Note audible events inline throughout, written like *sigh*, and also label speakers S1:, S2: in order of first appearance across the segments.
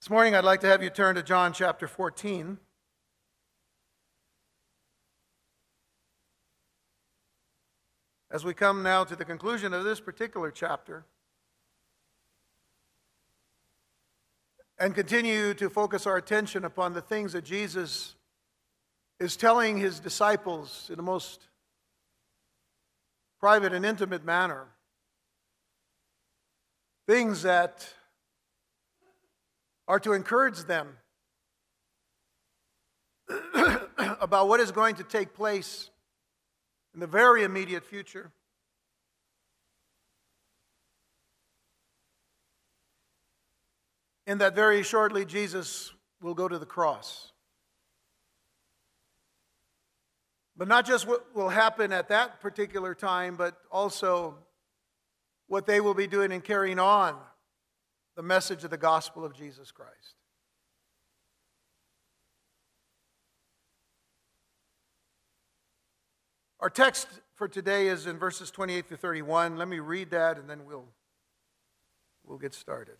S1: This morning, I'd like to have you turn to John chapter 14. As we come now to the conclusion of this particular chapter, and continue to focus our attention upon the things that Jesus is telling his disciples in the most private and intimate manner. Things that are to encourage them *coughs* about what is going to take place in the very immediate future. In that very shortly, Jesus will go to the cross. But not just what will happen at that particular time, but also what they will be doing and carrying on the message of the gospel of Jesus Christ. Our text for today is in verses 28 to 31. Let me read that and then we'll, we'll get started.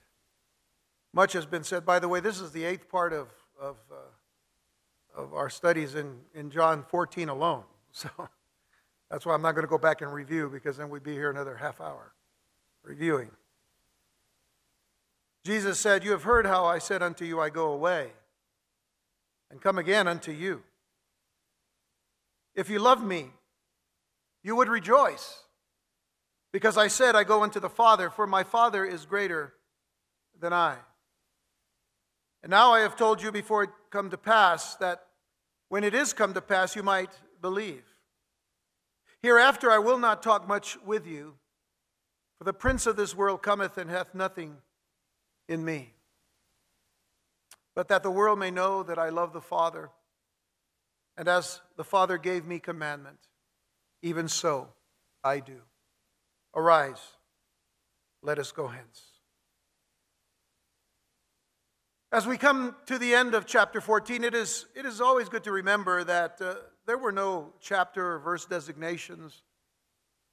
S1: Much has been said. By the way, this is the eighth part of, of, uh, of our studies in, in John 14 alone. *laughs* So that's why I'm not going to go back and review because then we'd be here another half hour reviewing. Jesus said, You have heard how I said unto you, I go away and come again unto you. If you love me, you would rejoice because I said, I go unto the Father, for my Father is greater than I. And now I have told you before it come to pass that when it is come to pass, you might believe. Hereafter I will not talk much with you, for the prince of this world cometh and hath nothing in me. But that the world may know that I love the Father, and as the Father gave me commandment, even so I do. Arise, let us go hence. As we come to the end of chapter 14, it is, it is always good to remember that uh, there were no chapter or verse designations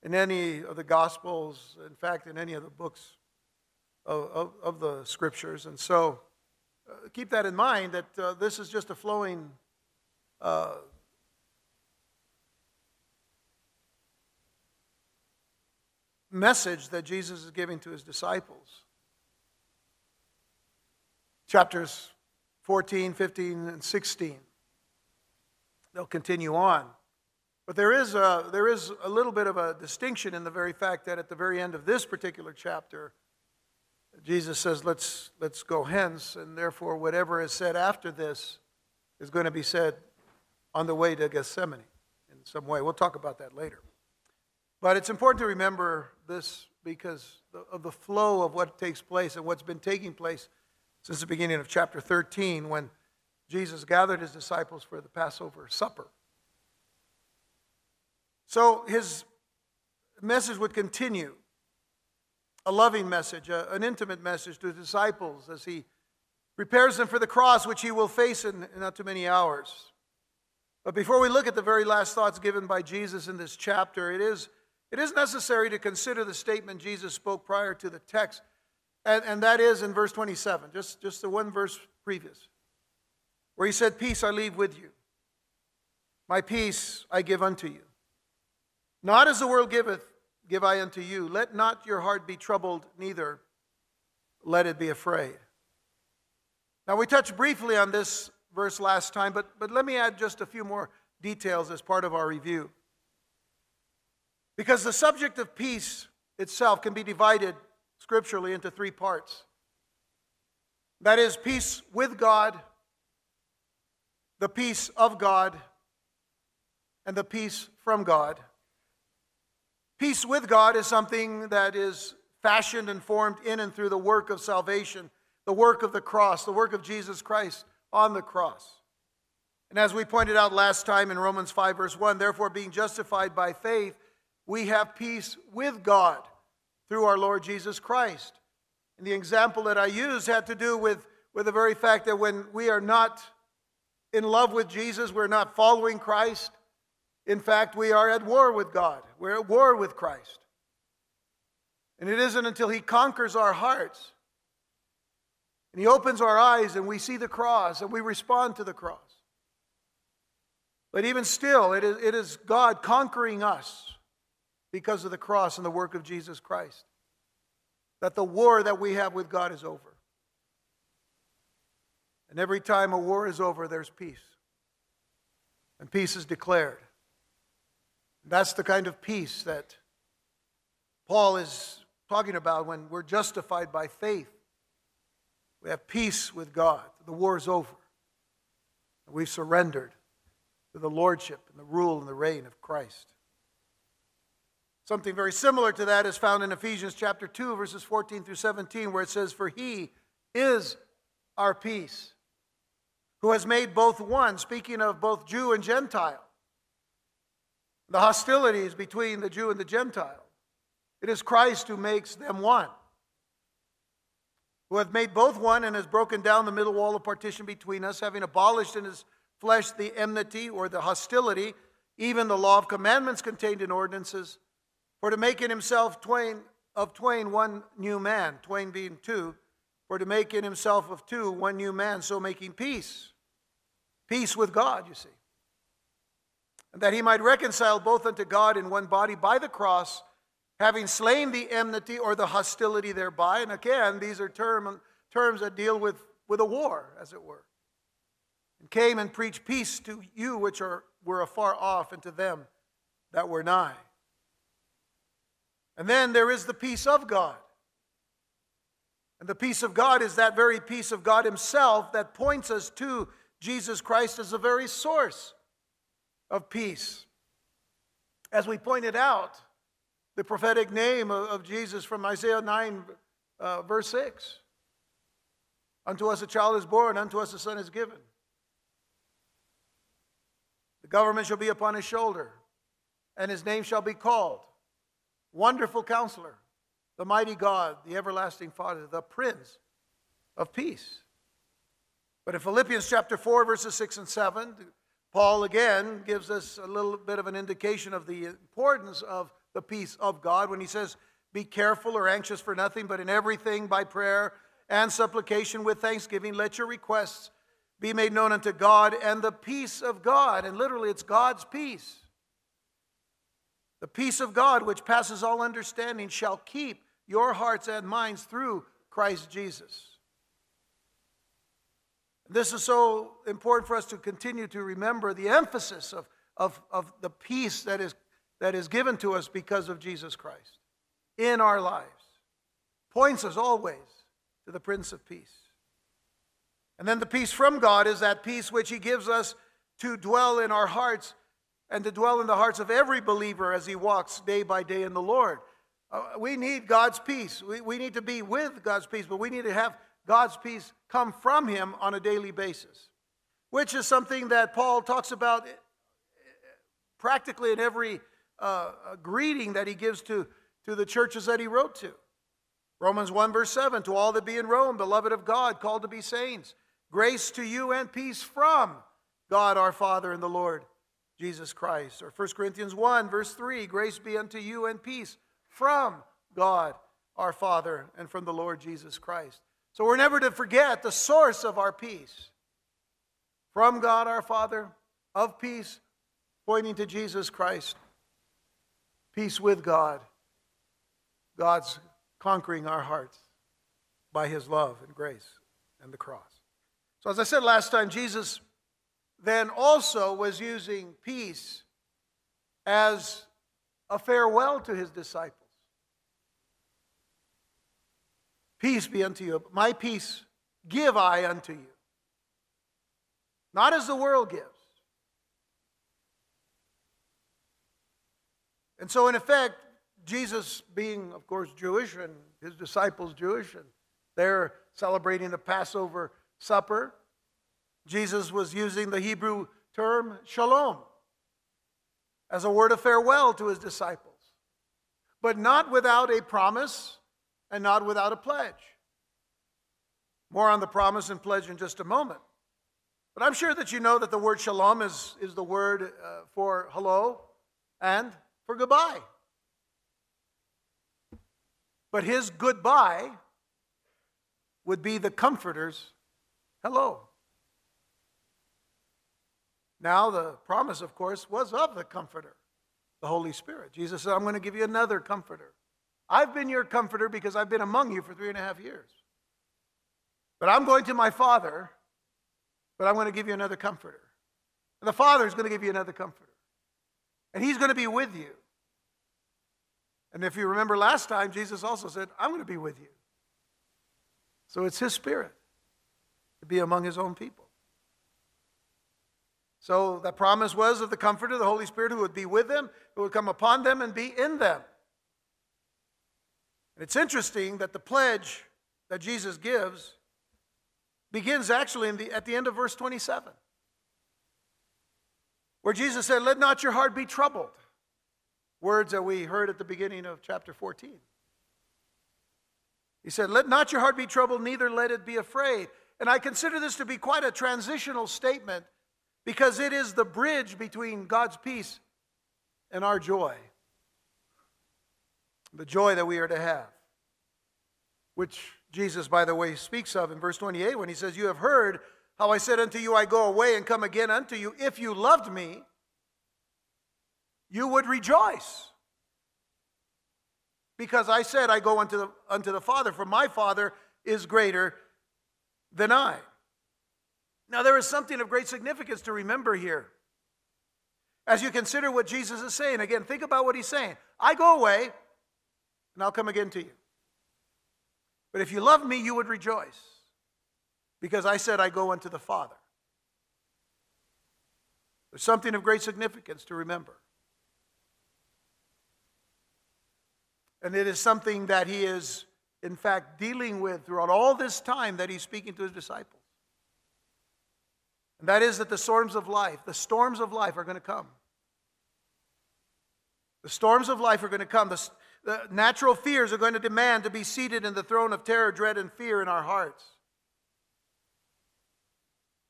S1: in any of the Gospels, in fact, in any of the books of, of, of the Scriptures. And so uh, keep that in mind that uh, this is just a flowing uh, message that Jesus is giving to his disciples chapters 14, 15, and 16. They'll continue on. But there is, a, there is a little bit of a distinction in the very fact that at the very end of this particular chapter, Jesus says, let's, let's go hence, and therefore, whatever is said after this is going to be said on the way to Gethsemane in some way. We'll talk about that later. But it's important to remember this because of the flow of what takes place and what's been taking place since the beginning of chapter 13 when Jesus gathered his disciples for the Passover supper. So his message would continue a loving message, a, an intimate message to the disciples as he prepares them for the cross, which he will face in, in not too many hours. But before we look at the very last thoughts given by Jesus in this chapter, it is, it is necessary to consider the statement Jesus spoke prior to the text and, and that is in verse 27, just, just the one verse previous, where he said, Peace I leave with you, my peace I give unto you. Not as the world giveth, give I unto you. Let not your heart be troubled, neither let it be afraid. Now, we touched briefly on this verse last time, but, but let me add just a few more details as part of our review. Because the subject of peace itself can be divided scripturally into three parts that is, peace with God, the peace of God, and the peace from God. Peace with God is something that is fashioned and formed in and through the work of salvation, the work of the cross, the work of Jesus Christ on the cross. And as we pointed out last time in Romans 5, verse 1, therefore, being justified by faith, we have peace with God through our Lord Jesus Christ. And the example that I used had to do with, with the very fact that when we are not in love with Jesus, we're not following Christ. In fact, we are at war with God, we're at war with Christ. And it isn't until He conquers our hearts And He opens our eyes and we see the cross and we respond to the cross. But even still, it is, it is God conquering us because of the cross and the work of Jesus Christ. That the war that we have with God is over. And every time a war is over, there's peace. And peace is declared. That's the kind of peace that Paul is talking about when we're justified by faith. We have peace with God. The war is over. We've surrendered to the lordship and the rule and the reign of Christ. Something very similar to that is found in Ephesians chapter 2, verses 14 through 17, where it says, For he is our peace, who has made both one, speaking of both Jew and Gentile. The hostilities between the Jew and the Gentile. It is Christ who makes them one, who hath made both one and has broken down the middle wall of partition between us, having abolished in his flesh the enmity or the hostility, even the law of commandments contained in ordinances, for to make in himself twain of twain one new man, twain being two, for to make in himself of two one new man, so making peace. Peace with God, you see. And that he might reconcile both unto God in one body by the cross, having slain the enmity or the hostility thereby. And again, these are term, terms that deal with, with a war, as it were and came and preached peace to you which are, were afar off, and to them that were nigh. And then there is the peace of God. And the peace of God is that very peace of God Himself that points us to Jesus Christ as the very source of peace. As we pointed out, the prophetic name of, Jesus from Isaiah 9, uh, verse 6 Unto us a child is born, unto us a son is given. The government shall be upon his shoulder, and his name shall be called Wonderful Counselor, the Mighty God, the Everlasting Father, the Prince of Peace. But in Philippians chapter 4, verses 6 and 7, Paul again gives us a little bit of an indication of the importance of the peace of God when he says, Be careful or anxious for nothing, but in everything by prayer and supplication with thanksgiving, let your requests be made known unto God, and the peace of God, and literally it's God's peace. The peace of God, which passes all understanding, shall keep your hearts and minds through Christ Jesus. This is so important for us to continue to remember the emphasis of, of, of the peace that is, that is given to us because of Jesus Christ in our lives. Points us always to the Prince of Peace. And then the peace from God is that peace which He gives us to dwell in our hearts and to dwell in the hearts of every believer as he walks day by day in the Lord. Uh, we need God's peace. We, we need to be with God's peace, but we need to have God's peace come from Him on a daily basis, which is something that Paul talks about eh, practically in every uh, greeting that he gives to, to the churches that he wrote to. Romans 1, verse 7 To all that be in Rome, beloved of God, called to be saints Grace to you and peace from God our Father and the Lord Jesus Christ. Or 1 Corinthians 1, verse 3 Grace be unto you and peace from God our Father and from the Lord Jesus Christ. So we're never to forget the source of our peace. From God our Father, of peace, pointing to Jesus Christ. Peace with God. God's conquering our hearts by his love and grace and the cross. So, as I said last time, Jesus then also was using peace as a farewell to his disciples. Peace be unto you. My peace give I unto you. Not as the world gives. And so, in effect, Jesus, being, of course, Jewish and his disciples Jewish, and they're celebrating the Passover supper, Jesus was using the Hebrew term shalom as a word of farewell to his disciples, but not without a promise and not without a pledge. More on the promise and pledge in just a moment. But I'm sure that you know that the word shalom is, is the word uh, for hello and for goodbye. But his goodbye would be the comforters. Hello. Now, the promise, of course, was of the comforter, the Holy Spirit. Jesus said, I'm going to give you another comforter. I've been your comforter because I've been among you for three and a half years. But I'm going to my Father, but I'm going to give you another comforter. And the Father is going to give you another comforter. And He's going to be with you. And if you remember last time, Jesus also said, I'm going to be with you. So it's His Spirit to be among His own people. So the promise was of the Comforter, the Holy Spirit, who would be with them, who would come upon them and be in them. And it's interesting that the pledge that Jesus gives begins actually the, at the end of verse 27, where Jesus said, Let not your heart be troubled. Words that we heard at the beginning of chapter 14. He said, Let not your heart be troubled, neither let it be afraid. And I consider this to be quite a transitional statement because it is the bridge between God's peace and our joy. The joy that we are to have, which Jesus, by the way, speaks of in verse 28 when he says, You have heard how I said unto you, I go away and come again unto you. If you loved me, you would rejoice. Because I said, I go unto the, unto the Father, for my Father is greater than I. Now, there is something of great significance to remember here. As you consider what Jesus is saying, again, think about what he's saying. I go away, and I'll come again to you. But if you love me, you would rejoice, because I said, I go unto the Father. There's something of great significance to remember. And it is something that he is, in fact, dealing with throughout all this time that he's speaking to his disciples. And that is that the storms of life, the storms of life are going to come. The storms of life are going to come. The, the natural fears are going to demand to be seated in the throne of terror, dread, and fear in our hearts.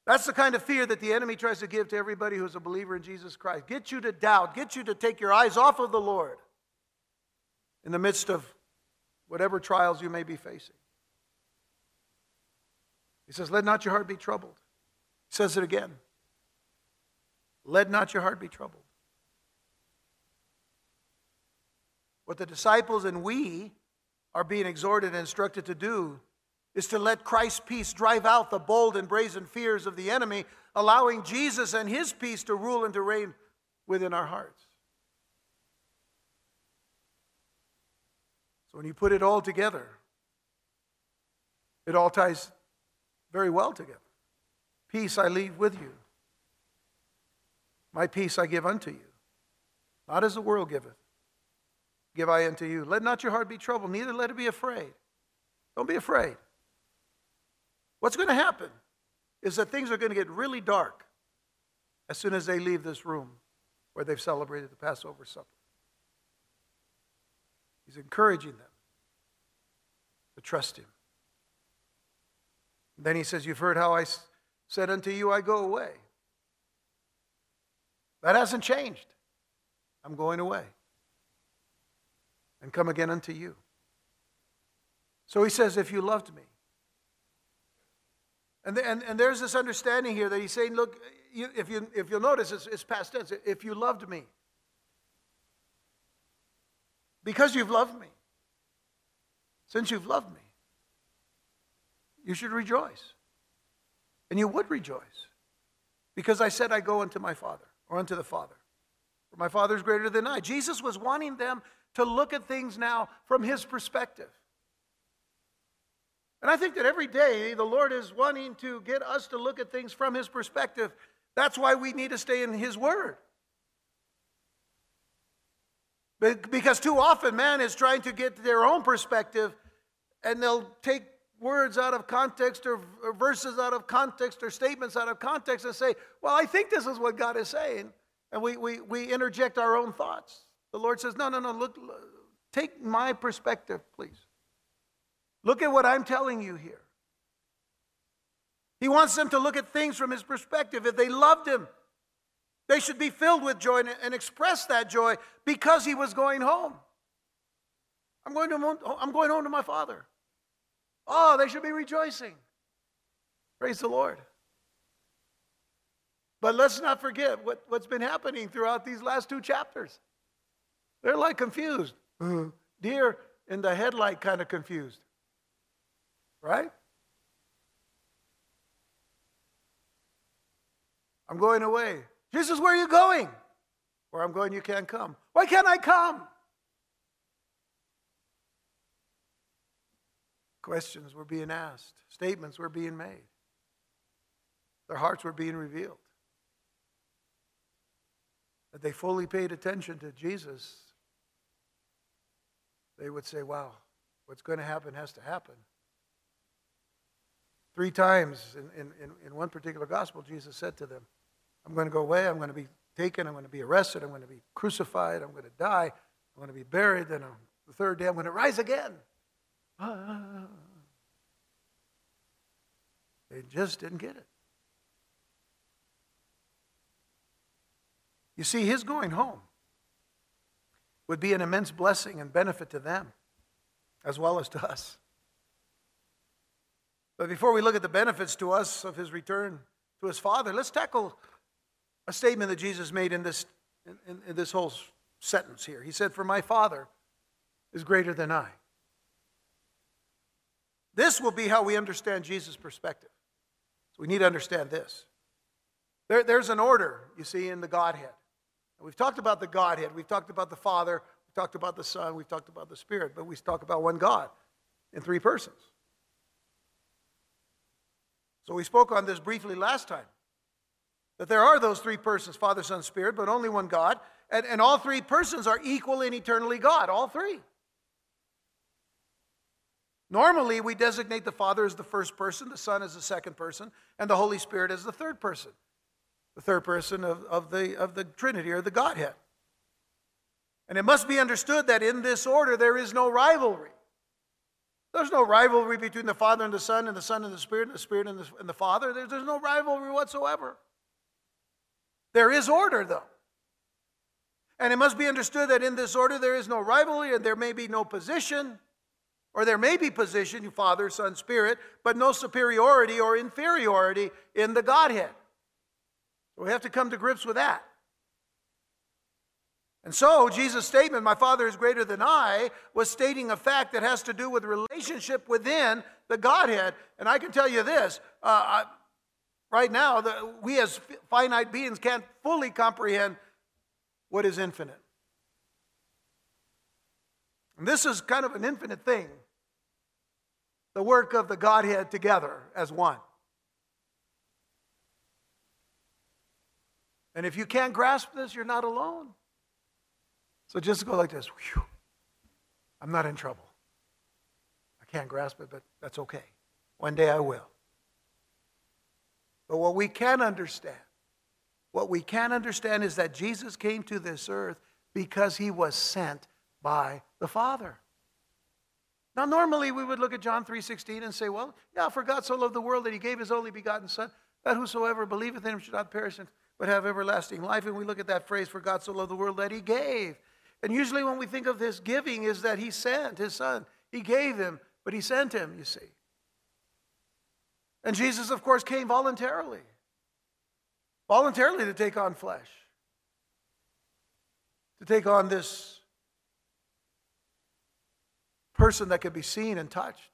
S1: That's the kind of fear that the enemy tries to give to everybody who's a believer in Jesus Christ. Get you to doubt, get you to take your eyes off of the Lord in the midst of whatever trials you may be facing. He says, Let not your heart be troubled. He says it again. Let not your heart be troubled. What the disciples and we are being exhorted and instructed to do is to let Christ's peace drive out the bold and brazen fears of the enemy, allowing Jesus and his peace to rule and to reign within our hearts. So when you put it all together, it all ties very well together. Peace I leave with you. My peace I give unto you. Not as the world giveth, give I unto you. Let not your heart be troubled, neither let it be afraid. Don't be afraid. What's going to happen is that things are going to get really dark as soon as they leave this room where they've celebrated the Passover supper. He's encouraging them to trust him. then he says, You've heard how I said unto you, I go away. That hasn't changed. I'm going away and come again unto you. So he says, If you loved me. And, and, and there's this understanding here that he's saying, Look, you, if, you, if you'll notice, it's, it's past tense. If you loved me, because you've loved me, since you've loved me, you should rejoice. And you would rejoice. Because I said, I go unto my Father, or unto the Father. For my Father is greater than I. Jesus was wanting them to look at things now from his perspective. And I think that every day the Lord is wanting to get us to look at things from his perspective. That's why we need to stay in his word. Because too often man is trying to get their own perspective and they'll take words out of context or, verses out of context or statements out of context and say, Well, I think this is what God is saying. And we, we, we interject our own thoughts. The Lord says, No, no, no, look, take my perspective, please. Look at what I'm telling you here. He wants them to look at things from his perspective. If they loved him, they should be filled with joy and, and express that joy because he was going home. I'm going, to, I'm going home to my father. Oh, they should be rejoicing. Praise the Lord. But let's not forget what, what's been happening throughout these last two chapters. They're like confused. *clears throat* Deer in the headlight kind of confused. Right? I'm going away. Jesus, where are you going? Where I'm going, you can't come. Why can't I come? Questions were being asked, statements were being made, their hearts were being revealed. That they fully paid attention to Jesus, they would say, Wow, what's going to happen has to happen. Three times in, in, in one particular gospel, Jesus said to them, I'm going to go away, I'm going to be taken, I'm going to be arrested, I'm going to be crucified, I'm going to die, I'm going to be buried, and on the third day I'm going to rise again. *sighs* They just didn't get it. You see, his going home would be an immense blessing and benefit to them as well as to us. But before we look at the benefits to us of his return to his Father, let's tackle a statement that Jesus made in this, in, in this whole sentence here. He said, For my Father is greater than I. This will be how we understand Jesus' perspective. So we need to understand this. There, there's an order, you see, in the Godhead. We've talked about the Godhead, we've talked about the Father, we've talked about the Son, we've talked about the Spirit, but we talk about one God in three persons. So we spoke on this briefly last time. That there are those three persons, Father, Son, Spirit, but only one God. And, and all three persons are equal and eternally God, all three. Normally, we designate the Father as the first person, the Son as the second person, and the Holy Spirit as the third person, the third person of, of, the, of the Trinity or the Godhead. And it must be understood that in this order, there is no rivalry. There's no rivalry between the Father and the Son, and the Son and the Spirit, and the Spirit and the, and the Father. There's, there's no rivalry whatsoever. There is order, though. And it must be understood that in this order there is no rivalry and there may be no position, or there may be position, Father, Son, Spirit, but no superiority or inferiority in the Godhead. We have to come to grips with that. And so, Jesus' statement, my Father is greater than I, was stating a fact that has to do with relationship within the Godhead. And I can tell you this uh, right now, the, we as finite beings can't fully comprehend what is infinite. And this is kind of an infinite thing the work of the Godhead together as one. And if you can't grasp this, you're not alone. So just go like this Whew. I'm not in trouble. I can't grasp it, but that's okay. One day I will. But what we can understand, what we can understand is that Jesus came to this earth because he was sent by the Father. Now, normally we would look at John 3.16 and say, well, yeah, for God so loved the world that he gave his only begotten Son, that whosoever believeth in him should not perish but have everlasting life. And we look at that phrase, for God so loved the world that he gave. And usually when we think of this giving is that he sent his Son. He gave him, but he sent him, you see. And Jesus, of course, came voluntarily, voluntarily to take on flesh, to take on this person that could be seen and touched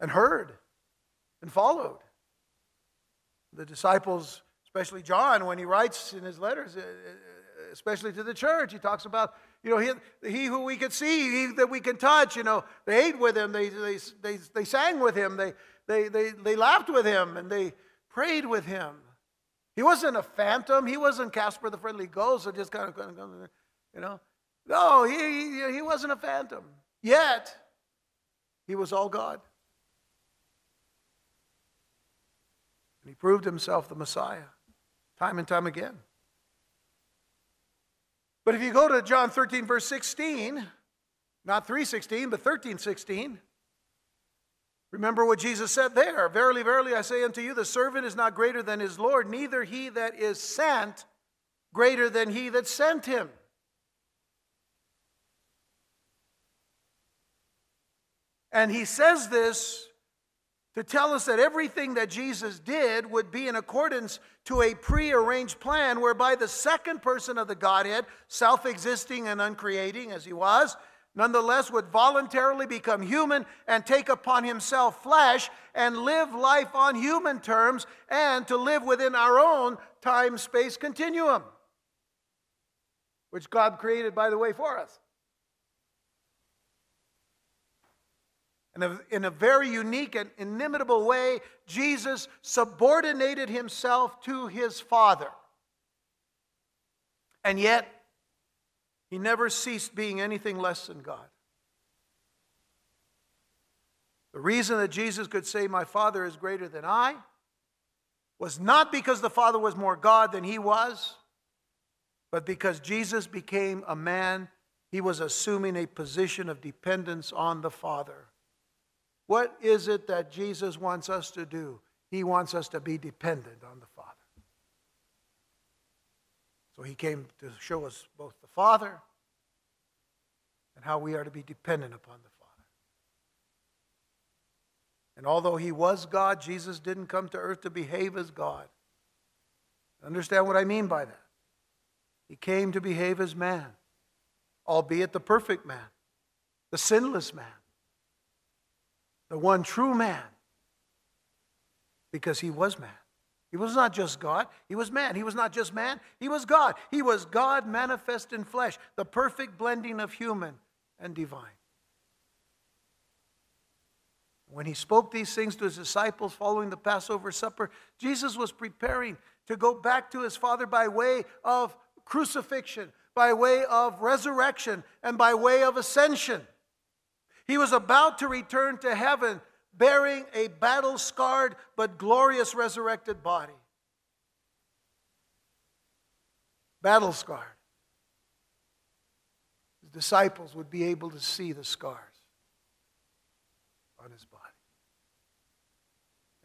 S1: and heard and followed. The disciples, especially John, when he writes in his letters, uh, uh, especially to the church, he talks about, you know, he, he who we could see, he that we can touch, you know, they ate with him, they, they, they, they sang with him, they, they, they, they laughed with him and they prayed with him. He wasn't a phantom. He wasn't Casper the Friendly Ghost that just kind of, you know. No, he, he, he wasn't a phantom. Yet, he was all God. And he proved himself the Messiah time and time again. But if you go to John 13, verse 16, not 316, but 1316, Remember what Jesus said there Verily, verily, I say unto you, the servant is not greater than his Lord, neither he that is sent greater than he that sent him. And he says this to tell us that everything that Jesus did would be in accordance to a prearranged plan whereby the second person of the Godhead, self existing and uncreating as he was, nonetheless would voluntarily become human and take upon himself flesh and live life on human terms and to live within our own time space continuum, which God created, by the way, for us. And in a very unique and inimitable way, Jesus subordinated himself to his Father. And yet, he never ceased being anything less than God. The reason that Jesus could say, My Father is greater than I, was not because the Father was more God than he was, but because Jesus became a man, he was assuming a position of dependence on the Father. What is it that Jesus wants us to do? He wants us to be dependent on the Father. So he came to show us both the Father and how we are to be dependent upon the Father. And although he was God, Jesus didn't come to earth to behave as God. Understand what I mean by that? He came to behave as man, albeit the perfect man, the sinless man, the one true man, because he was man. He was not just God, he was man. He was not just man, he was God. He was God manifest in flesh, the perfect blending of human and divine. When he spoke these things to his disciples following the Passover supper, Jesus was preparing to go back to his Father by way of crucifixion, by way of resurrection, and by way of ascension. He was about to return to heaven bearing a battle scarred but glorious resurrected body. Battle scarred. His disciples would be able to see the scars on his body.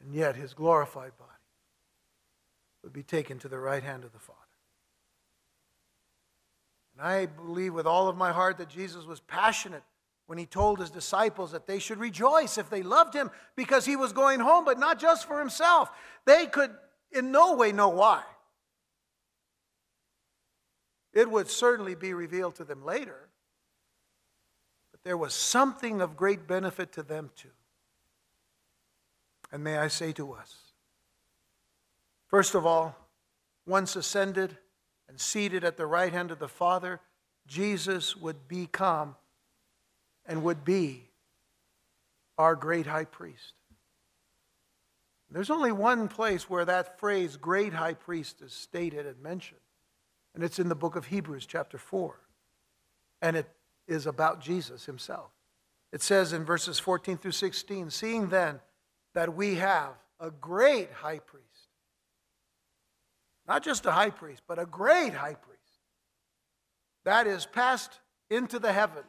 S1: And yet his glorified body would be taken to the right hand of the Father. And I believe with all of my heart that Jesus was passionate when he told his disciples that they should rejoice if they loved him because he was going home, but not just for himself. They could in no way know why. It would certainly be revealed to them later, but there was something of great benefit to them too. And may I say to us, first of all, once ascended and seated at the right hand of the Father, Jesus would become and would be our great high priest. There's only one place where that phrase, great high priest, is stated and mentioned, and it's in the book of Hebrews, chapter 4. And it is about Jesus himself. It says in verses 14 through 16, seeing then that we have a great high priest, not just a high priest, but a great high priest, that is passed into the heavens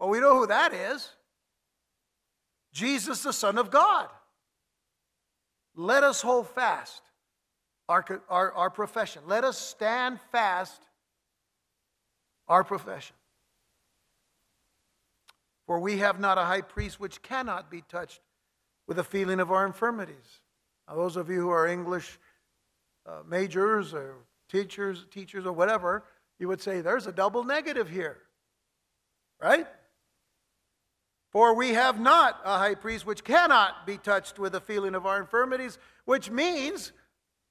S1: well, we know who that is Jesus, the Son of God. Let us hold fast our, our, our profession. Let us stand fast our profession. For we have not a high priest which cannot be touched with the feeling of our infirmities. Now, those of you who are English uh, majors or teachers, teachers or whatever, you would say there's a double negative here, right? For we have not a high priest which cannot be touched with the feeling of our infirmities, which means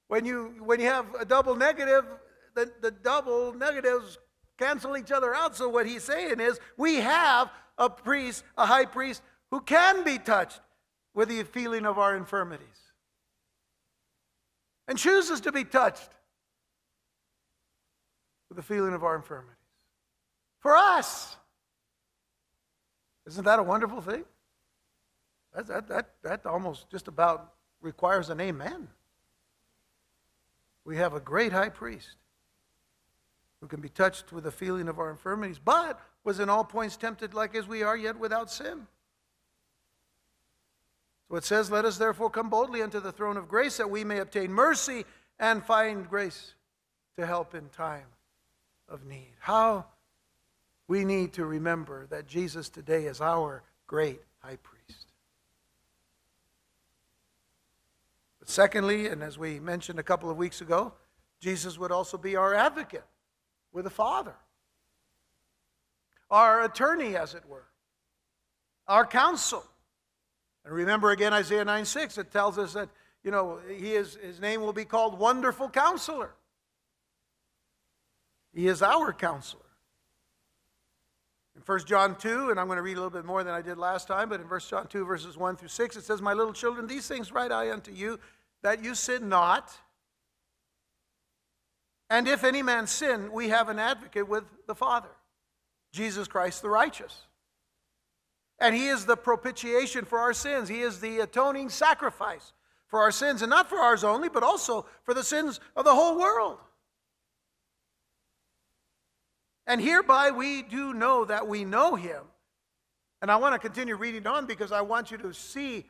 S1: when you, when you have a double negative, the, the double negatives cancel each other out. So what he's saying is we have a priest, a high priest, who can be touched with the feeling of our infirmities and chooses to be touched with the feeling of our infirmities. For us. Isn't that a wonderful thing? That, that, that, that almost just about requires an amen. We have a great high priest who can be touched with the feeling of our infirmities, but was in all points tempted like as we are, yet without sin. So it says, Let us therefore come boldly unto the throne of grace that we may obtain mercy and find grace to help in time of need. How we need to remember that Jesus today is our great high priest. But secondly, and as we mentioned a couple of weeks ago, Jesus would also be our advocate with the Father, our attorney, as it were, our counsel. And remember again Isaiah 9 6, it tells us that, you know, he is, his name will be called Wonderful Counselor. He is our counselor. In 1 John 2, and I'm going to read a little bit more than I did last time, but in 1 John 2, verses 1 through 6, it says, My little children, these things write I unto you, that you sin not. And if any man sin, we have an advocate with the Father, Jesus Christ the righteous. And he is the propitiation for our sins. He is the atoning sacrifice for our sins, and not for ours only, but also for the sins of the whole world. And hereby we do know that we know him. And I want to continue reading on because I want you to see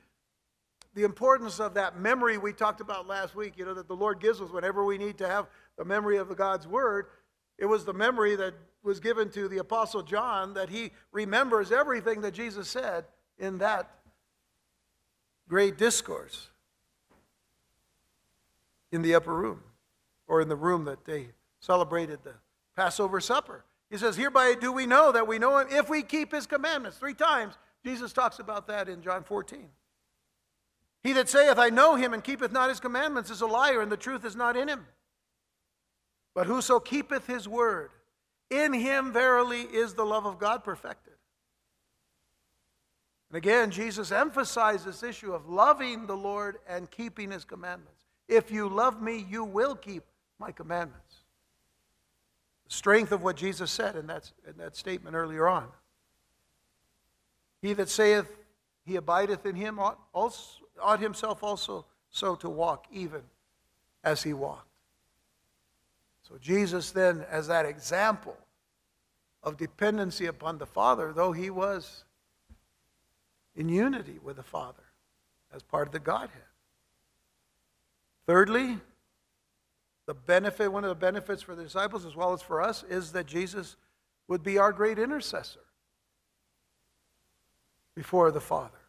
S1: the importance of that memory we talked about last week, you know, that the Lord gives us whenever we need to have the memory of the God's word. It was the memory that was given to the Apostle John that he remembers everything that Jesus said in that great discourse in the upper room or in the room that they celebrated the Passover supper. He says, Hereby do we know that we know him if we keep his commandments. Three times Jesus talks about that in John 14. He that saith, I know him, and keepeth not his commandments, is a liar, and the truth is not in him. But whoso keepeth his word, in him verily is the love of God perfected. And again, Jesus emphasizes this issue of loving the Lord and keeping his commandments. If you love me, you will keep my commandments strength of what Jesus said in that, in that statement earlier on. He that saith he abideth in him ought, also, ought himself also so to walk, even as he walked. So Jesus then, as that example of dependency upon the Father, though he was in unity with the Father as part of the Godhead. Thirdly, the benefit, one of the benefits for the disciples as well as for us, is that Jesus would be our great intercessor before the Father.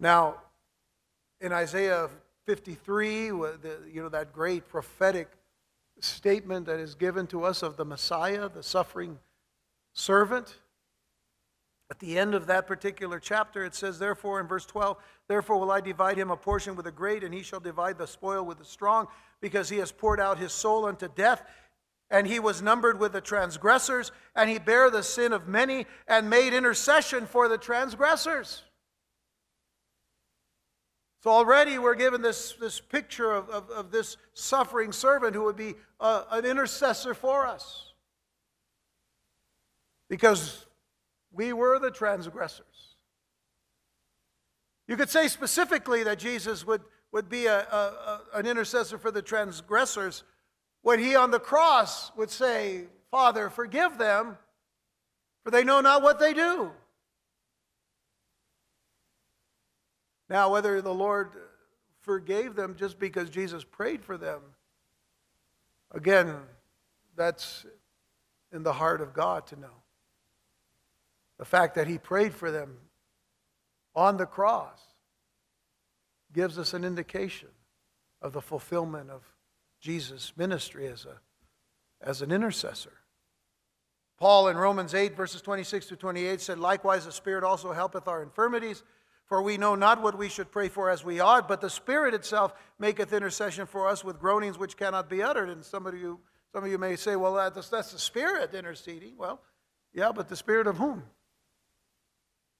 S1: Now, in Isaiah 53, you know, that great prophetic statement that is given to us of the Messiah, the suffering servant, at the end of that particular chapter, it says, Therefore, in verse 12, Therefore will I divide him a portion with the great, and he shall divide the spoil with the strong, because he has poured out his soul unto death. And he was numbered with the transgressors, and he bare the sin of many, and made intercession for the transgressors. So already we're given this, this picture of, of, of this suffering servant who would be uh, an intercessor for us. Because we were the transgressors. You could say specifically that Jesus would, would be a, a, a, an intercessor for the transgressors when he on the cross would say, Father, forgive them, for they know not what they do. Now, whether the Lord forgave them just because Jesus prayed for them, again, that's in the heart of God to know. The fact that he prayed for them on the cross gives us an indication of the fulfillment of Jesus' ministry as, a, as an intercessor. Paul in Romans 8, verses 26 to 28 said, Likewise, the Spirit also helpeth our infirmities, for we know not what we should pray for as we ought, but the Spirit itself maketh intercession for us with groanings which cannot be uttered. And some of you, some of you may say, Well, that's, that's the Spirit interceding. Well, yeah, but the Spirit of whom?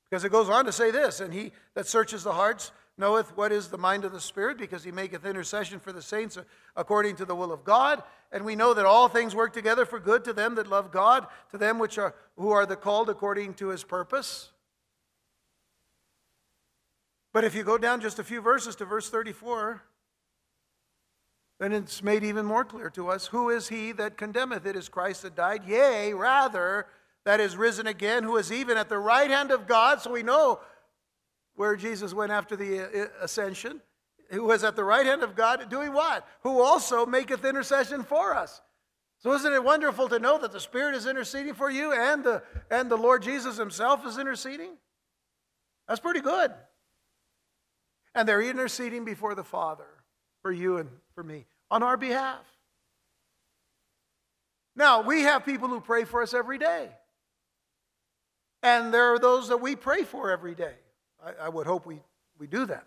S1: Because it goes on to say this, and he that searches the hearts knoweth what is the mind of the Spirit, because he maketh intercession for the saints according to the will of God. And we know that all things work together for good to them that love God, to them which are who are the called according to his purpose. But if you go down just a few verses to verse 34, then it's made even more clear to us who is he that condemneth? It is Christ that died, yea, rather that is risen again, who is even at the right hand of God. So we know where Jesus went after the uh, ascension. Who is at the right hand of God doing what? Who also maketh intercession for us. So isn't it wonderful to know that the Spirit is interceding for you and the, and the Lord Jesus himself is interceding? That's pretty good. And they're interceding before the Father for you and for me on our behalf. Now, we have people who pray for us every day. And there are those that we pray for every day. I, I would hope we, we do that.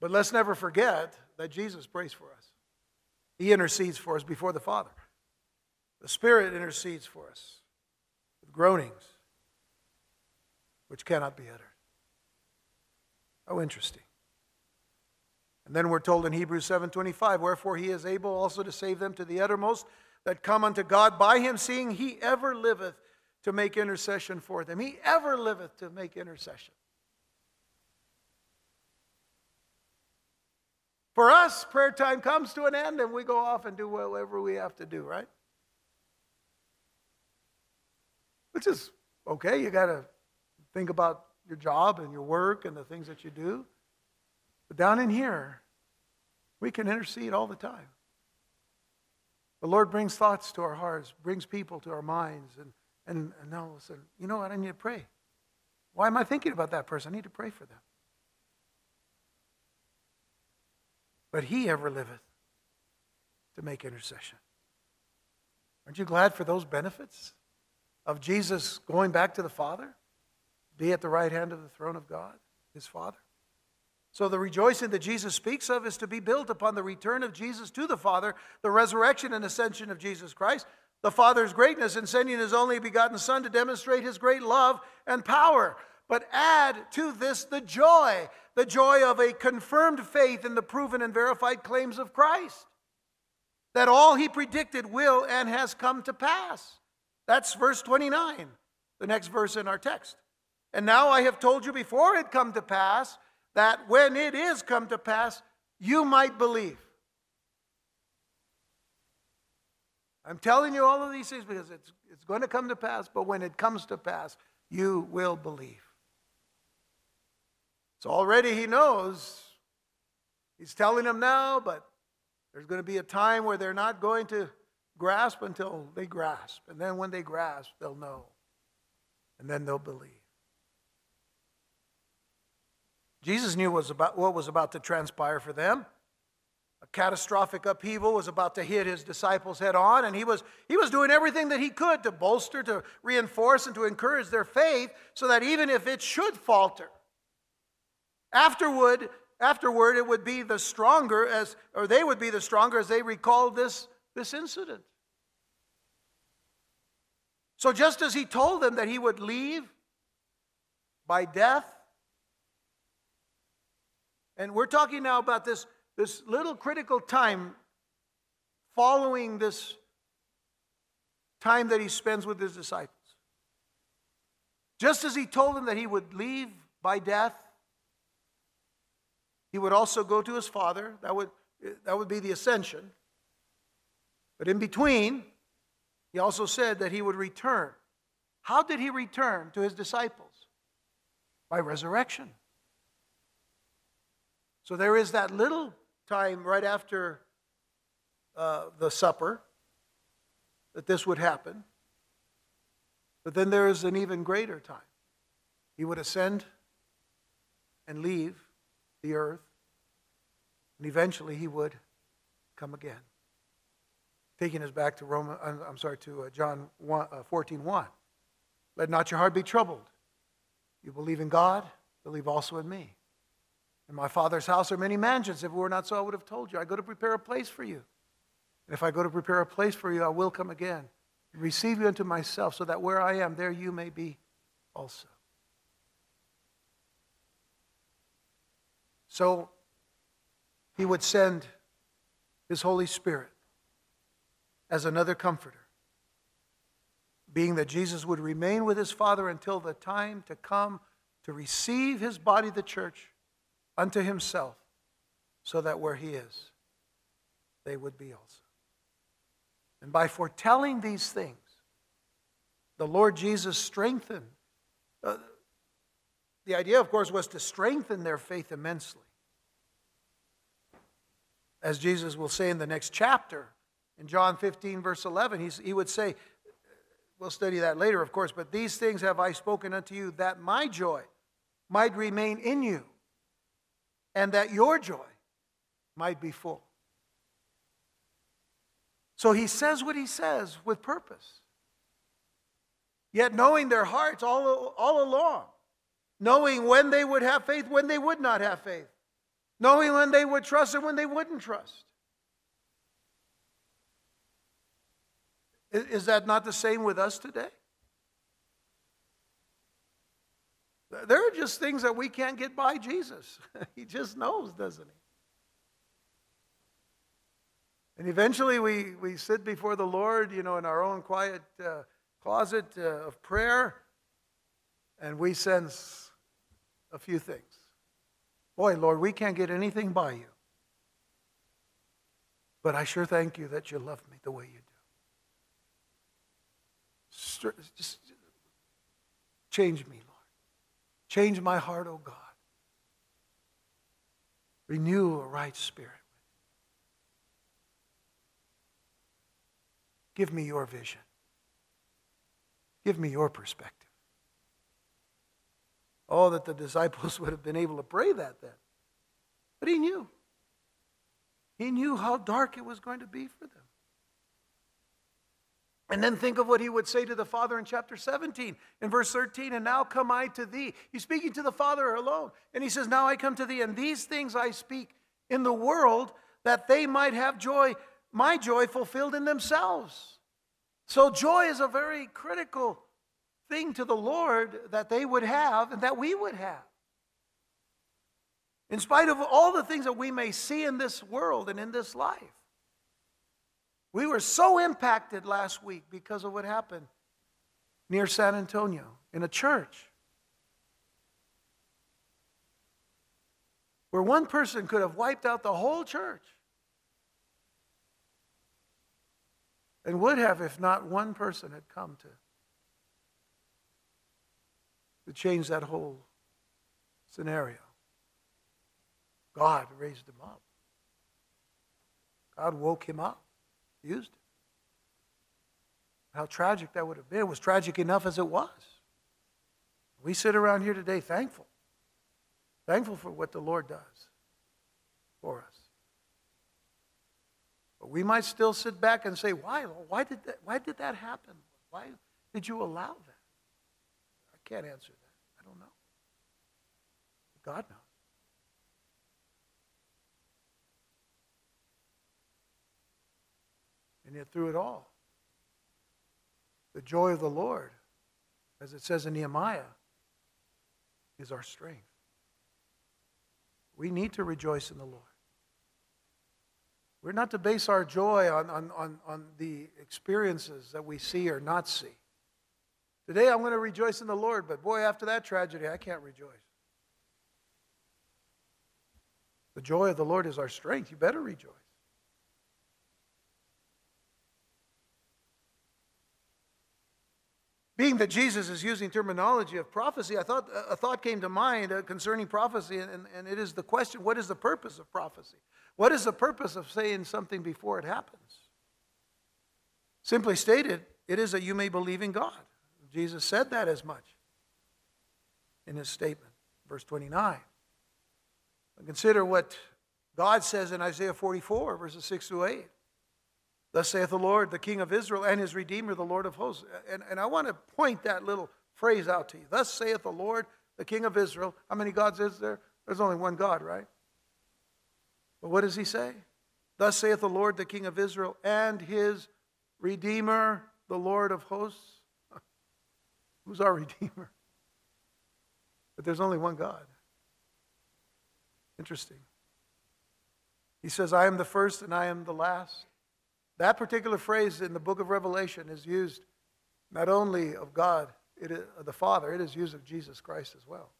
S1: But let's never forget that Jesus prays for us. He intercedes for us before the Father. The Spirit intercedes for us with groanings which cannot be uttered. How interesting. And then we're told in Hebrews 7:25, wherefore he is able also to save them to the uttermost that come unto God by him, seeing he ever liveth to make intercession for them. He ever liveth to make intercession. For us, prayer time comes to an end and we go off and do whatever we have to do, right? Which is okay. You got to think about your job and your work and the things that you do. But down in here, we can intercede all the time. The Lord brings thoughts to our hearts, brings people to our minds, and, and, and now listen, you know what? I need to pray. Why am I thinking about that person? I need to pray for them. But he ever liveth to make intercession. Aren't you glad for those benefits of Jesus going back to the Father? Be at the right hand of the throne of God, his Father. So the rejoicing that Jesus speaks of is to be built upon the return of Jesus to the Father, the resurrection and ascension of Jesus Christ, the Father's greatness in sending his only begotten Son to demonstrate his great love and power. But add to this the joy, the joy of a confirmed faith in the proven and verified claims of Christ. That all he predicted will and has come to pass. That's verse 29, the next verse in our text. And now I have told you before it come to pass, that when it is come to pass, you might believe. I'm telling you all of these things because it's, it's going to come to pass, but when it comes to pass, you will believe. So already he knows. He's telling them now, but there's going to be a time where they're not going to grasp until they grasp. And then when they grasp, they'll know. And then they'll believe. Jesus knew what was about, what was about to transpire for them. A catastrophic upheaval was about to hit his disciples head on, and he was, he was doing everything that he could to bolster, to reinforce, and to encourage their faith so that even if it should falter, afterward, afterward it would be the stronger as, or they would be the stronger as they recalled this, this incident. So just as he told them that he would leave by death, and we're talking now about this, this little critical time following this time that he spends with his disciples. Just as he told them that he would leave by death, he would also go to his father. That would, that would be the ascension. But in between, he also said that he would return. How did he return to his disciples? By resurrection. So there is that little time right after uh, the supper that this would happen. But then there is an even greater time. He would ascend and leave the earth, and eventually he would come again. Taking us back to Roman, I'm sorry, to uh, John 1, uh, 14, 1. Let not your heart be troubled. You believe in God, believe also in me. In my Father's house are many mansions. If it were not so, I would have told you. I go to prepare a place for you. And if I go to prepare a place for you, I will come again and receive you unto myself, so that where I am, there you may be also. So he would send his Holy Spirit as another comforter, being that Jesus would remain with his Father until the time to come to receive his body, the church, unto himself, so that where he is, they would be also. And by foretelling these things, the Lord Jesus strengthened. Uh, the idea, of course, was to strengthen their faith immensely. As Jesus will say in the next chapter, in John 15, verse 11, he's, he would say, We'll study that later, of course, but these things have I spoken unto you, that my joy might remain in you, and that your joy might be full. So he says what he says with purpose. Yet knowing their hearts all, all along, knowing when they would have faith, when they would not have faith, knowing when they would trust and when they wouldn't trust. Is that not the same with us today? There are just things that we can't get by Jesus. *laughs* he just knows, doesn't he? And eventually we, we sit before the Lord, you know, in our own quiet uh, closet uh, of prayer, and we sense a few things. Boy, Lord, we can't get anything by you. But I sure thank you that you love me the way you do. Just change me, Lord. Change my heart, O oh God. Renew a right spirit. Give me your vision. Give me your perspective. Oh, that the disciples *laughs* would have been able to pray that then. But he knew. He knew how dark it was going to be for them. And then think of what he would say to the Father in chapter 17, in verse 13. And now come I to thee. He's speaking to the Father alone. And he says, Now I come to thee, and these things I speak in the world that they might have joy, my joy fulfilled in themselves. So joy is a very critical thing to the Lord that they would have and that we would have. In spite of all the things that we may see in this world and in this life. We were so impacted last week because of what happened near San Antonio in a church. Where one person could have wiped out the whole church. And would have if not one person had come to, to change that whole scenario. God raised him up. God woke him up used it. How tragic that would have been. It was tragic enough as it was. We sit around here today thankful. Thankful for what the Lord does for us. But we might still sit back and say, why? Why did that, why did that happen? Why did you allow that? I can't answer that. I don't know. God knows. And yet, through it all, the joy of the Lord, as it says in Nehemiah, is our strength. We need to rejoice in the Lord. We're not to base our joy on, on, on, on the experiences that we see or not see. Today I'm going to rejoice in the Lord, but boy, after that tragedy, I can't rejoice. The joy of the Lord is our strength. You better rejoice. Being that Jesus is using terminology of prophecy, I thought a thought came to mind uh, concerning prophecy, and, and it is the question what is the purpose of prophecy? What is the purpose of saying something before it happens? Simply stated, it is that you may believe in God. Jesus said that as much in his statement, verse 29. consider what God says in Isaiah 44, verses 6 to 8. Thus saith the Lord, the King of Israel, and his Redeemer, the Lord of hosts. And, and I want to point that little phrase out to you. Thus saith the Lord, the King of Israel. How many gods is there? There's only one God, right? But what does he say? Thus saith the Lord, the King of Israel, and his Redeemer, the Lord of hosts. *laughs* Who's our Redeemer? But there's only one God. Interesting. He says, I am the first and I am the last. That particular phrase in the book of Revelation is used not only of God, it is, of the Father, it is used of Jesus Christ as well.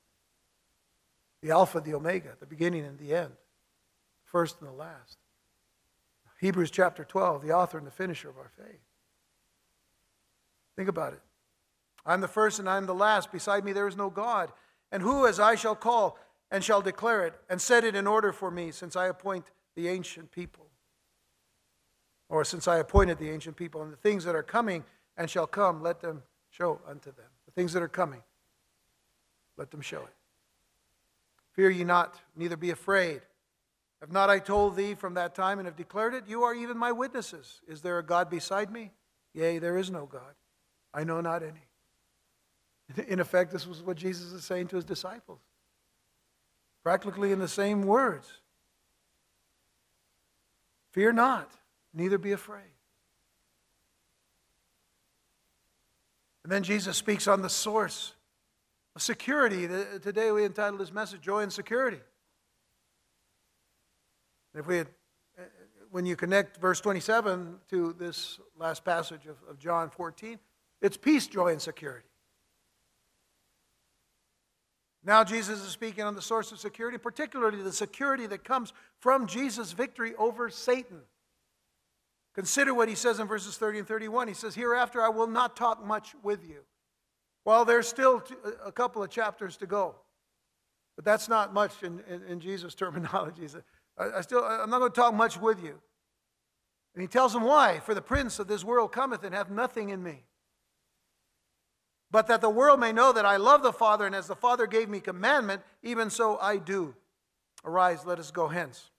S1: The Alpha, the Omega, the beginning and the end, first and the last. Hebrews chapter 12, the author and the finisher of our faith. Think about it. I'm the first and I'm the last. Beside me there is no God. And who as I shall call and shall declare it and set it in order for me, since I appoint the ancient people. Or since I appointed the ancient people, and the things that are coming and shall come, let them show unto them. The things that are coming, let them show it. Fear ye not, neither be afraid. Have not I told thee from that time and have declared it? You are even my witnesses. Is there a God beside me? Yea, there is no God. I know not any. *laughs* In effect, this was what Jesus is saying to his disciples. Practically in the same words. Fear not, neither be afraid. And then Jesus speaks on the source of security. Today we entitled this message Joy and Security. If we had, uh, when you connect verse 27 to this last passage of, of John 14, it's peace, joy, and security. Now, Jesus is speaking on the source of security, particularly the security that comes from Jesus' victory over Satan. Consider what he says in verses 30 and 31. He says, Hereafter I will not talk much with you. Well, there's still a couple of chapters to go, but that's not much in, in, in Jesus' *laughs* terminology. I, I still, I'm not going to talk much with you. And he tells them why. For the prince of this world cometh and hath nothing in me but that the world may know that I love the Father, and as the Father gave me commandment, even so I do. Arise, let us go hence.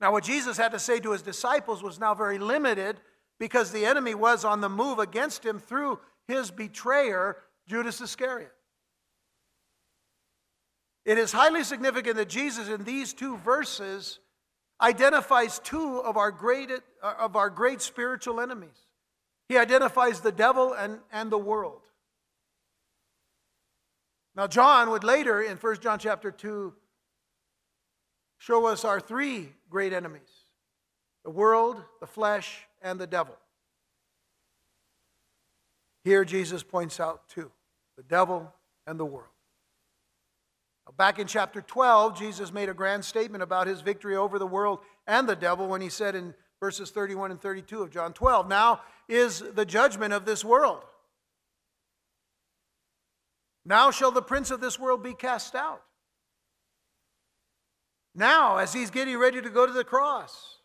S1: Now, what Jesus had to say to his disciples was now very limited because the enemy was on the move against him through his betrayer, Judas Iscariot. It is highly significant that Jesus, in these two verses, identifies two of our great, of our great spiritual enemies. He identifies the devil and, and the world. Now, John would later in 1 John chapter 2 show us our three great enemies the world, the flesh, and the devil. Here, Jesus points out two the devil and the world. Now, back in chapter 12, Jesus made a grand statement about his victory over the world and the devil when he said in verses 31 and 32 of John 12. Now is the judgment of this world. Now shall the prince of this world be cast out. Now, as he's getting ready to go to the cross,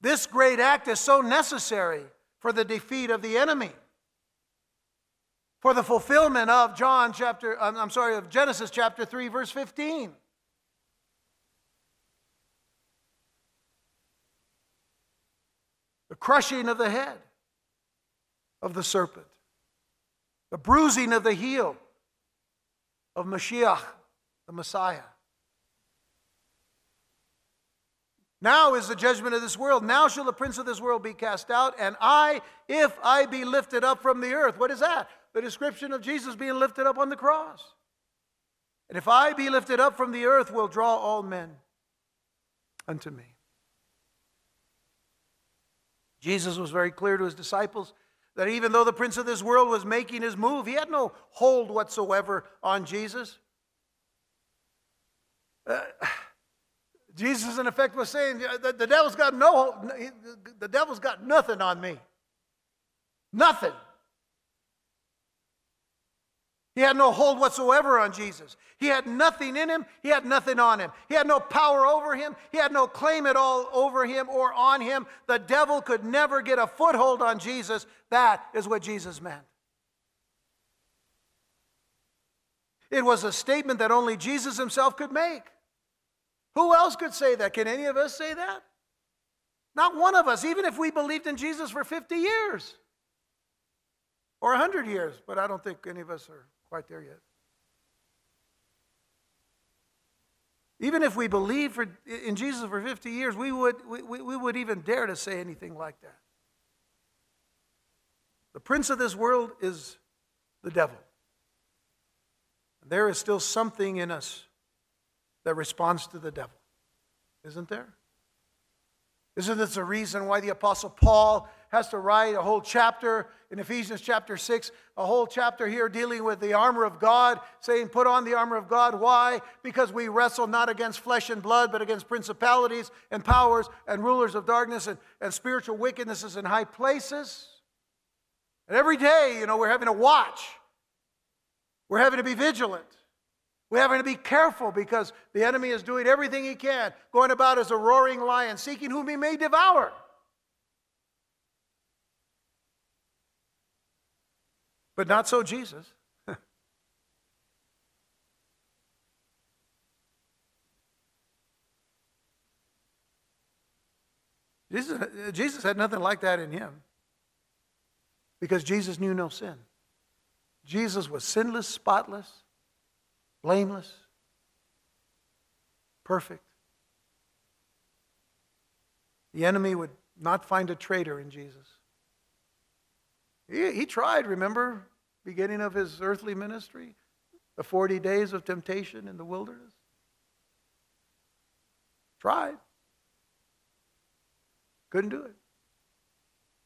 S1: this great act is so necessary for the defeat of the enemy, for the fulfillment of John chapter, I'm sorry, of Genesis chapter 3, verse 15. the crushing of the head of the serpent, the bruising of the heel of Mashiach, the Messiah. Now is the judgment of this world. Now shall the prince of this world be cast out, and I, if I be lifted up from the earth. What is that? The description of Jesus being lifted up on the cross. And if I be lifted up from the earth, will draw all men unto me. Jesus was very clear to his disciples that even though the prince of this world was making his move, he had no hold whatsoever on Jesus. Uh, Jesus, in effect, was saying, the, the devil's got no, the devil's got nothing on me. Nothing. He had no hold whatsoever on Jesus. He had nothing in him. He had nothing on him. He had no power over him. He had no claim at all over him or on him. The devil could never get a foothold on Jesus. That is what Jesus meant. It was a statement that only Jesus himself could make. Who else could say that? Can any of us say that? Not one of us, even if we believed in Jesus for 50 years or 100 years, but I don't think any of us are quite there yet. Even if we believed for, in Jesus for 50 years, we would, we, we would even dare to say anything like that. The prince of this world is the devil. There is still something in us that responds to the devil, isn't there? Isn't this a reason why the Apostle Paul has to write a whole chapter in Ephesians chapter 6, a whole chapter here dealing with the armor of God, saying, Put on the armor of God. Why? Because we wrestle not against flesh and blood, but against principalities and powers and rulers of darkness and, and spiritual wickednesses in high places. And every day, you know, we're having to watch, we're having to be vigilant. We have to be careful because the enemy is doing everything he can, going about as a roaring lion, seeking whom he may devour. But not so Jesus. *laughs* Jesus, Jesus had nothing like that in him because Jesus knew no sin. Jesus was sinless, spotless, blameless, perfect. The enemy would not find a traitor in Jesus. He, he tried, remember, beginning of his earthly ministry, the 40 days of temptation in the wilderness. Tried. Couldn't do it.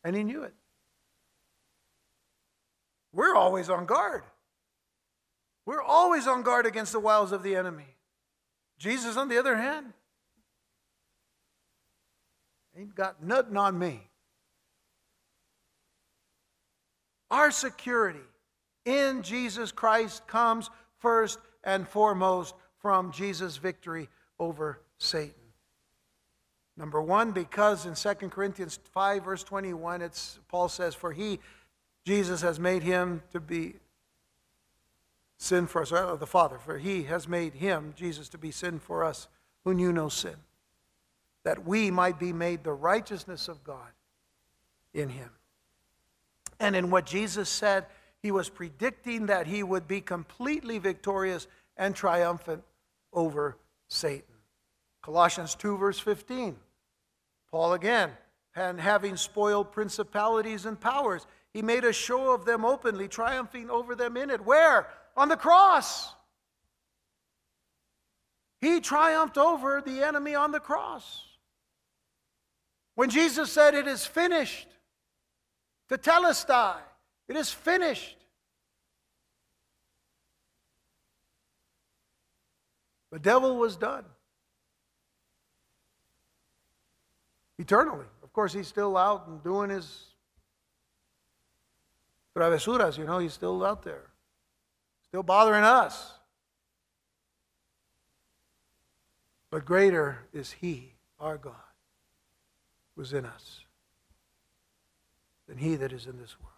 S1: And he knew it. We're always on guard. We're always on guard against the wiles of the enemy. Jesus, on the other hand, ain't got nothing on me. Our security in Jesus Christ comes first and foremost from Jesus' victory over Satan. Number one, because in 2 Corinthians 5, verse 21, it's, Paul says, For he, Jesus, has made him to be sin for us, or uh, the Father, for he has made him, Jesus, to be sin for us who knew no sin, that we might be made the righteousness of God in him. And in what Jesus said, he was predicting that he would be completely victorious and triumphant over Satan. Colossians 2, verse 15. Paul again, and having spoiled principalities and powers, he made a show of them openly, triumphing over them in it. Where? On the cross. He triumphed over the enemy on the cross. When Jesus said, It is finished, tetelestai, it is finished. The devil was done. eternally. Of course, he's still out and doing his travesuras, you know, he's still out there, still bothering us. But greater is he, our God, who's in us, than he that is in this world.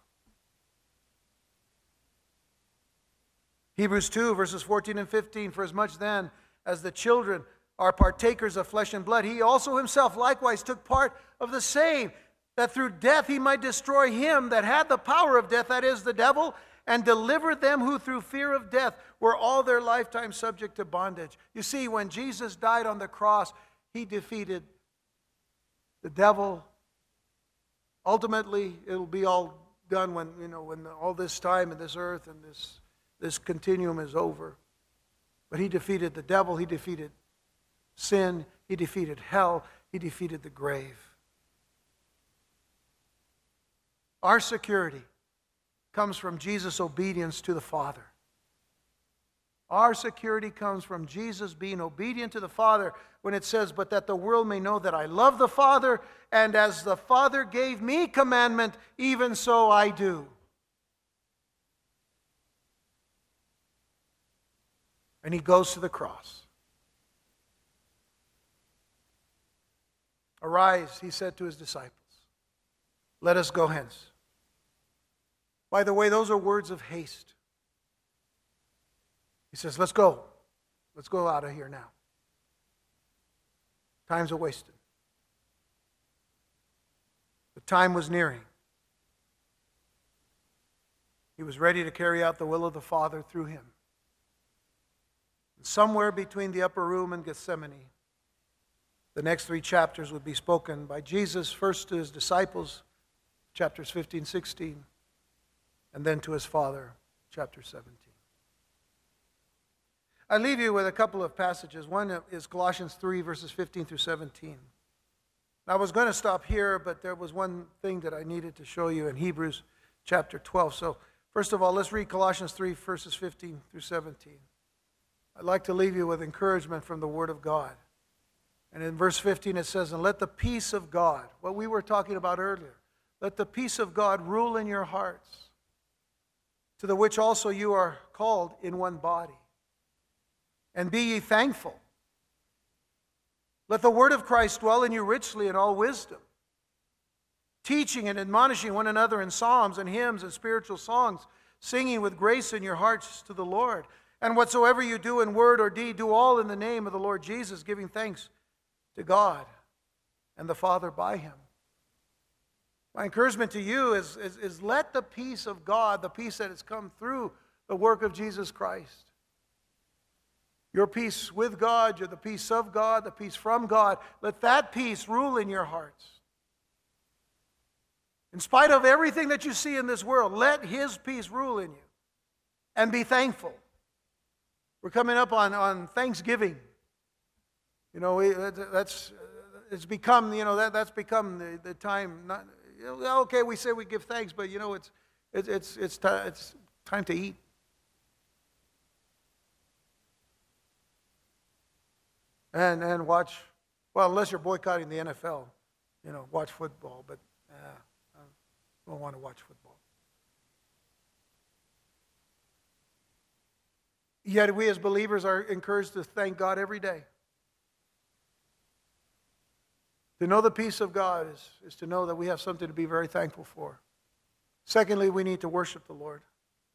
S1: Hebrews 2, verses 14 and 15 For as much then as the children are partakers of flesh and blood, he also himself likewise took part of the same, that through death he might destroy him that had the power of death, that is, the devil, and deliver them who through fear of death were all their lifetime subject to bondage. You see, when Jesus died on the cross, he defeated the devil. Ultimately, it'll be all done when, you know, when all this time and this earth and this, this continuum is over. But he defeated the devil, he defeated sin, he defeated hell, he defeated the grave. Our security comes from Jesus' obedience to the Father. Our security comes from Jesus being obedient to the Father when it says, But that the world may know that I love the Father, and as the Father gave me commandment, even so I do. And he goes to the cross. Arise, he said to his disciples. Let us go hence. By the way, those are words of haste. He says, Let's go. Let's go out of here now. Time's a wasted. The time was nearing. He was ready to carry out the will of the Father through him. And somewhere between the upper room and Gethsemane, the next three chapters would be spoken by Jesus, first to his disciples, chapters 15, 16, and then to his Father, chapter 17. I leave you with a couple of passages. One is Colossians 3, verses 15 through 17. I was going to stop here, but there was one thing that I needed to show you in Hebrews chapter 12. So, first of all, let's read Colossians 3, verses 15 through 17. I'd like to leave you with encouragement from the Word of God. And in verse 15 it says, And let the peace of God, what we were talking about earlier, let the peace of God rule in your hearts, to the which also you are called in one body. and be ye thankful. Let the word of Christ dwell in you richly in all wisdom, teaching and admonishing one another in psalms and hymns and spiritual songs, singing with grace in your hearts to the Lord. And whatsoever you do in word or deed, do all in the name of the Lord Jesus, giving thanks to God and the Father by him. My encouragement to you is, is, is, let the peace of God, the peace that has come through the work of Jesus Christ, your peace with God, you're the peace of God, the peace from God, let that peace rule in your hearts. In spite of everything that you see in this world, let His peace rule in you and be thankful. We're coming up on, on Thanksgiving. You know, we, that's, it's become, you know, that, that's become the, the time. Not, okay, we say we give thanks, but, you know, it's, it's, it's, it's, it's time to eat. And, and watch, well, unless you're boycotting the NFL, you know, watch football, but uh, I don't want to watch football. Yet we as believers are encouraged to thank God every day. To know the peace of God is, is to know that we have something to be very thankful for. Secondly, we need to worship the Lord.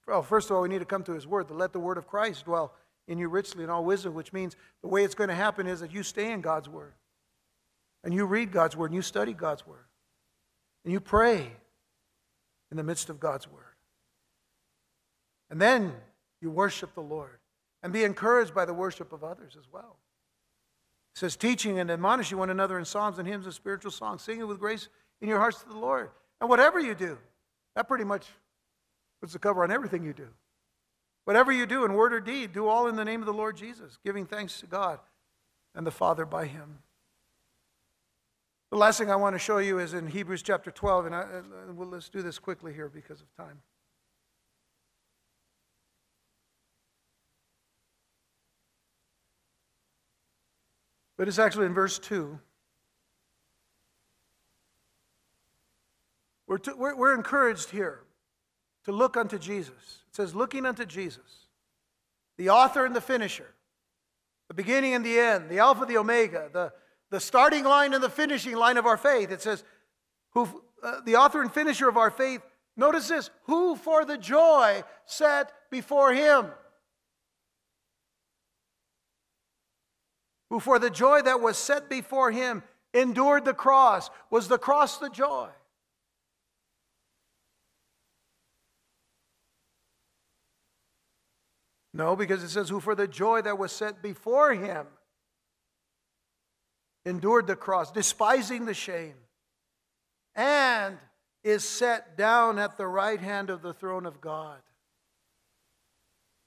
S1: Well, first of all, we need to come to His Word, to let the Word of Christ dwell in you richly in all wisdom, which means the way it's going to happen is that you stay in God's Word. And you read God's Word and you study God's Word. And you pray in the midst of God's Word. And then you worship the Lord and be encouraged by the worship of others as well. It says, teaching and admonishing one another in psalms and hymns and spiritual songs, singing with grace in your hearts to the Lord. And whatever you do, that pretty much puts the cover on everything you do. Whatever you do in word or deed, do all in the name of the Lord Jesus, giving thanks to God and the Father by him. The last thing I want to show you is in Hebrews chapter 12, and I, well, let's do this quickly here because of time. But it's actually in verse 2. We're, to, we're, we're encouraged here to look unto Jesus. It says, looking unto Jesus, the author and the finisher, the beginning and the end, the Alpha, the Omega, the, the starting line and the finishing line of our faith. It says, who, uh, the author and finisher of our faith, notice this, who for the joy set before him. Who for the joy that was set before him endured the cross. Was the cross the joy? No, because it says, who for the joy that was set before him endured the cross, despising the shame, and is set down at the right hand of the throne of God.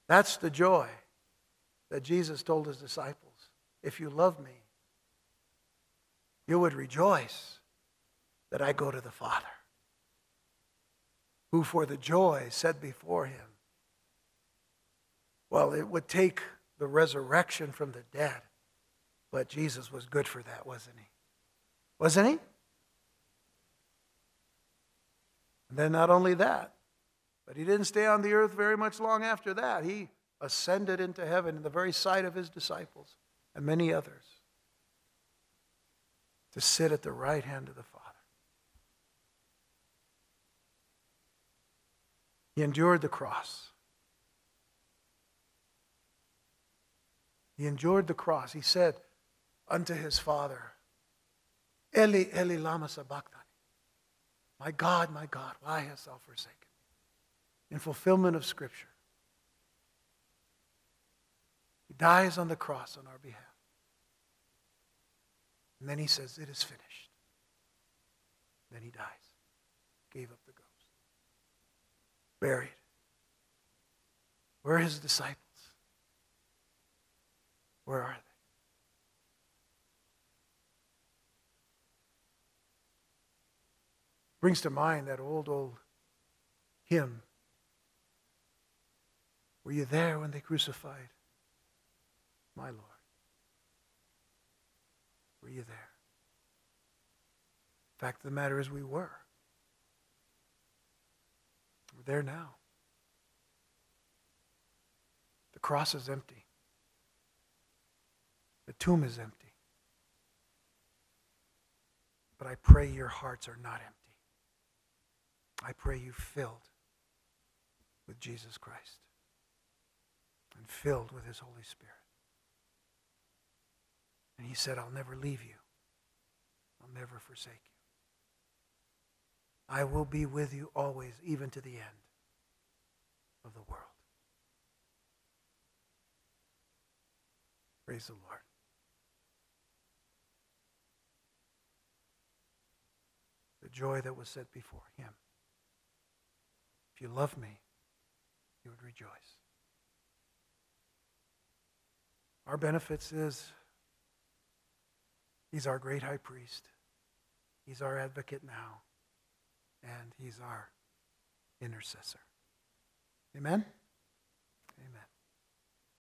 S1: That's the joy that Jesus told his disciples. If you love me, you would rejoice that I go to the Father, who for the joy set before him. Well, it would take the resurrection from the dead, but Jesus was good for that, wasn't he? Wasn't he? And then not only that, but he didn't stay on the earth very much long after that. He ascended into heaven in the very sight of his disciples and many others to sit at the right hand of the Father. He endured the cross. He endured the cross. He said unto his Father, Eli, Eli, lama sabachthani. My God, my God, why hast thou forsaken me? In fulfillment of Scripture. He dies on the cross on our behalf. And then he says, It is finished. Then he dies. Gave up the ghost. Buried. Where are his disciples? Where are they? Brings to mind that old, old hymn. Were you there when they crucified my Lord? Were you there? fact of the matter is, we were. We're there now. The cross is empty. The tomb is empty. But I pray your hearts are not empty. I pray you filled with Jesus Christ and filled with his Holy Spirit. And he said, I'll never leave you. I'll never forsake you. I will be with you always, even to the end of the world. Praise the Lord. The joy that was set before him. If you love me, you would rejoice. Our benefits is he's our great high priest. He's our advocate now. And he's our intercessor. Amen?